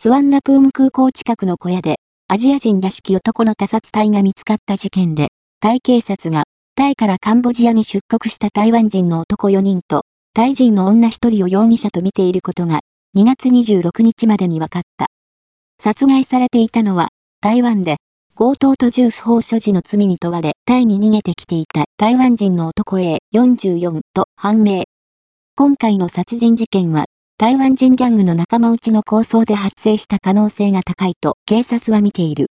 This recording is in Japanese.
スワンナプーム空港近くの小屋で、アジア人らしき男の他殺体が見つかった事件で、タイ警察が、タイからカンボジアに出国した台湾人の男4人と、タイ人の女1人を容疑者と見ていることが、2月26日までに分かった。殺害されていたのは、台湾で、強盗と銃不法所持の罪に問われ、タイに逃げてきていた台湾人の男 A44 と判明。今回の殺人事件は、台湾人ギャングの仲間内の抗争で発生した可能性が高いと警察は見ている。